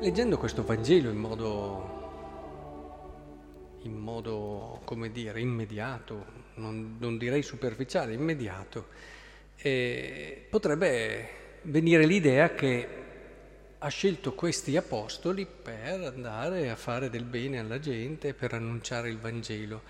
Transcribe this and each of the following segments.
leggendo questo Vangelo in modo, in modo come dire, immediato, non, non direi superficiale, immediato, eh, potrebbe venire l'idea che ha scelto questi apostoli per andare a fare del bene alla gente, per annunciare il Vangelo.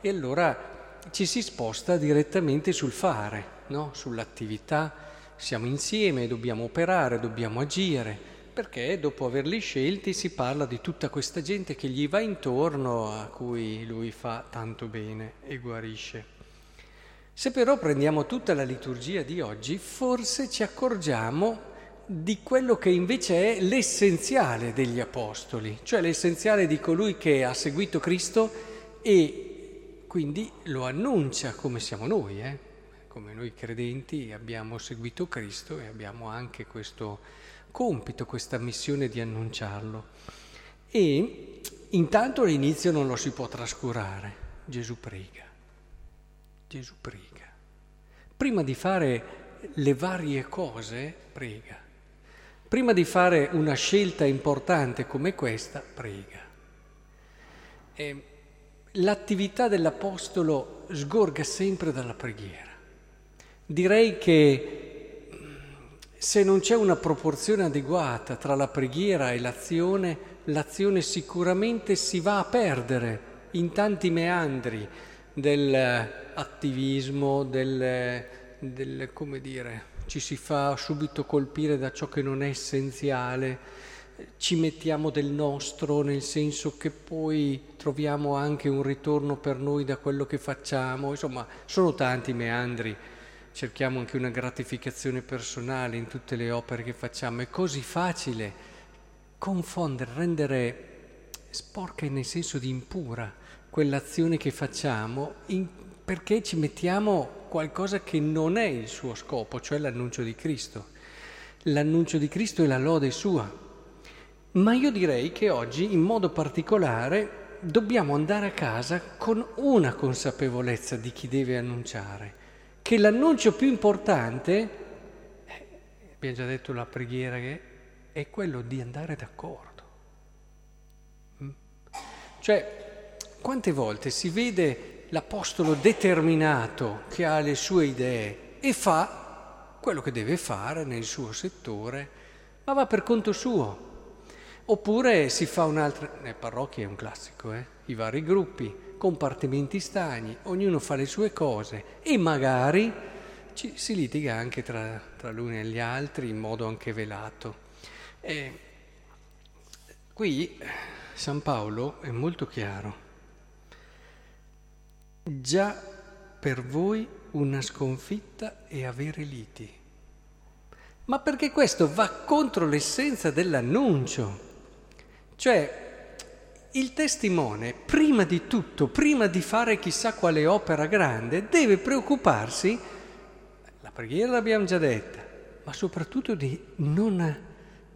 E allora ci si sposta direttamente sul fare, no? sull'attività. Siamo insieme, dobbiamo operare, dobbiamo agire perché dopo averli scelti si parla di tutta questa gente che gli va intorno, a cui lui fa tanto bene e guarisce. Se però prendiamo tutta la liturgia di oggi, forse ci accorgiamo di quello che invece è l'essenziale degli apostoli, cioè l'essenziale di colui che ha seguito Cristo e quindi lo annuncia come siamo noi, eh? come noi credenti abbiamo seguito Cristo e abbiamo anche questo compito, questa missione di annunciarlo. E intanto all'inizio non lo si può trascurare. Gesù prega. Gesù prega. Prima di fare le varie cose, prega. Prima di fare una scelta importante come questa, prega. E l'attività dell'Apostolo sgorga sempre dalla preghiera. Direi che se non c'è una proporzione adeguata tra la preghiera e l'azione, l'azione sicuramente si va a perdere in tanti meandri dell'attivismo, del, del, come dire, ci si fa subito colpire da ciò che non è essenziale, ci mettiamo del nostro nel senso che poi troviamo anche un ritorno per noi da quello che facciamo, insomma sono tanti meandri cerchiamo anche una gratificazione personale in tutte le opere che facciamo. È così facile confondere, rendere sporca nel senso di impura quell'azione che facciamo in, perché ci mettiamo qualcosa che non è il suo scopo, cioè l'annuncio di Cristo. L'annuncio di Cristo è la lode sua. Ma io direi che oggi in modo particolare dobbiamo andare a casa con una consapevolezza di chi deve annunciare che l'annuncio più importante, abbiamo già detto la preghiera, che è quello di andare d'accordo. Mm? Cioè, quante volte si vede l'Apostolo determinato che ha le sue idee e fa quello che deve fare nel suo settore, ma va per conto suo. Oppure si fa un'altra, nelle parrocchie è un classico, eh? I vari gruppi, compartimenti stagni, ognuno fa le sue cose e magari ci, si litiga anche tra, tra l'uni e gli altri in modo anche velato. E qui San Paolo è molto chiaro. Già per voi una sconfitta è avere liti. Ma perché questo va contro l'essenza dell'annuncio. Cioè, il testimone, prima di tutto, prima di fare chissà quale opera grande, deve preoccuparsi, la preghiera l'abbiamo già detta, ma soprattutto di, non,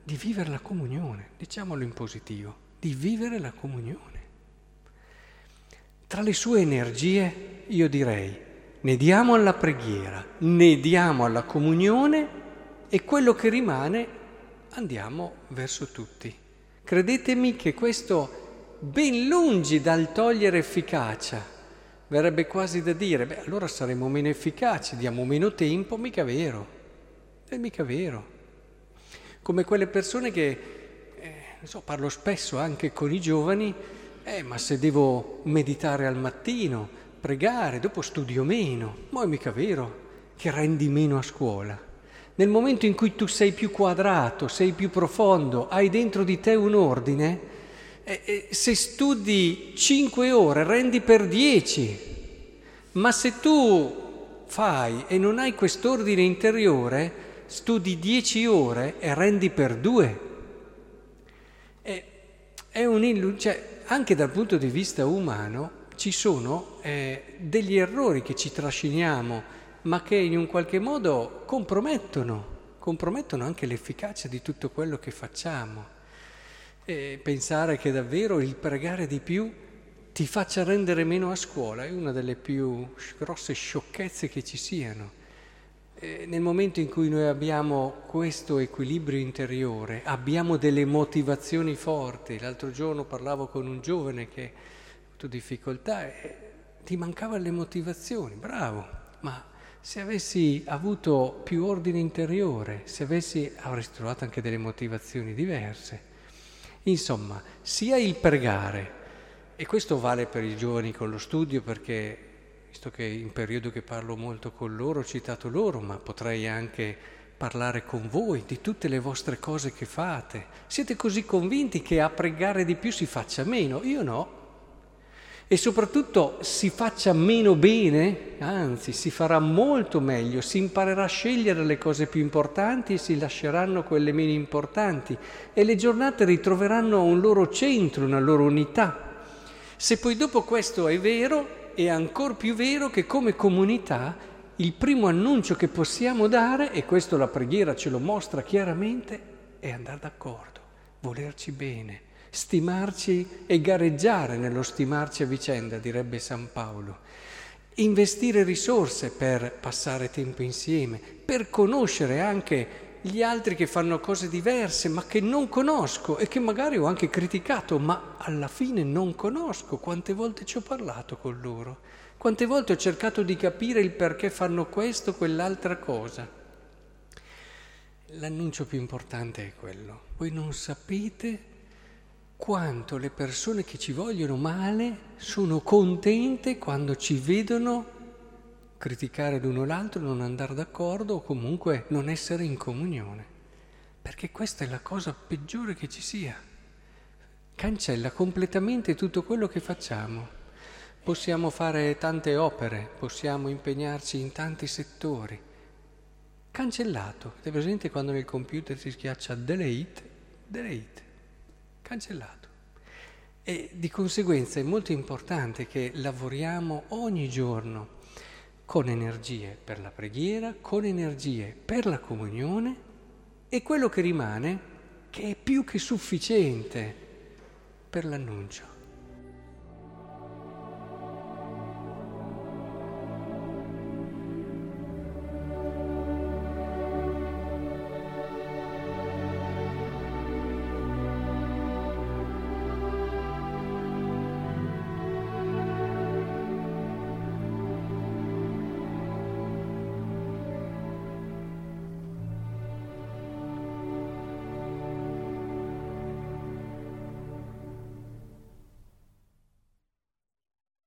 di vivere la comunione, diciamolo in positivo, di vivere la comunione. Tra le sue energie io direi, ne diamo alla preghiera, ne diamo alla comunione e quello che rimane andiamo verso tutti. Credetemi che questo ben lungi dal togliere efficacia. Verrebbe quasi da dire, beh, allora saremo meno efficaci, diamo meno tempo, mica vero. È mica vero. Come quelle persone che, eh, so, parlo spesso anche con i giovani, eh, ma se devo meditare al mattino, pregare, dopo studio meno, ma è mica vero che rendi meno a scuola. Nel momento in cui tu sei più quadrato, sei più profondo, hai dentro di te un ordine, eh, se studi 5 ore rendi per 10, ma se tu fai e non hai quest'ordine interiore, studi 10 ore e rendi per 2. È, è un cioè, anche dal punto di vista umano ci sono eh, degli errori che ci trasciniamo, ma che in un qualche modo compromettono, compromettono anche l'efficacia di tutto quello che facciamo e pensare che davvero il pregare di più ti faccia rendere meno a scuola è una delle più grosse sciocchezze che ci siano. eh, nel momento in cui noi abbiamo questo equilibrio interiore, abbiamo delle motivazioni forti. L'altro giorno parlavo con un giovane che ha avuto difficoltà e ti mancavano le motivazioni, bravo, ma se avessi avuto più ordine interiore, se avessi, avresti trovato anche delle motivazioni diverse. Insomma, sia il pregare, e questo vale per i giovani con lo studio perché, visto che in periodo che parlo molto con loro, ho citato loro, ma potrei anche parlare con voi di tutte le vostre cose che fate. Siete così convinti che a pregare di più si faccia meno? Io no e soprattutto si faccia meno bene, anzi si farà molto meglio, si imparerà a scegliere le cose più importanti e si lasceranno quelle meno importanti e le giornate ritroveranno un loro centro, una loro unità. Se poi dopo questo è vero, è ancora più vero che come comunità il primo annuncio che possiamo dare, e questo la preghiera ce lo mostra chiaramente, è andare d'accordo, volerci bene stimarci e gareggiare nello stimarci a vicenda, direbbe San Paolo. Investire risorse per passare tempo insieme, per conoscere anche gli altri che fanno cose diverse ma che non conosco e che magari ho anche criticato, ma alla fine non conosco. Quante volte ci ho parlato con loro? Quante volte ho cercato di capire il perché fanno questo o quell'altra cosa? L'annuncio più importante è quello. Voi non sapete quanto le persone che ci vogliono male sono contente quando ci vedono criticare l'uno l'altro, non andare d'accordo o comunque non essere in comunione. Perché questa è la cosa peggiore che ci sia. Cancella completamente tutto quello che facciamo. Possiamo fare tante opere, possiamo impegnarci in tanti settori. Cancellato. Avete presente quando nel computer si schiaccia delete? Delete cancellato. E di conseguenza è molto importante che lavoriamo ogni giorno con energie per la preghiera, con energie per la comunione e quello che rimane che è più che sufficiente per l'annuncio.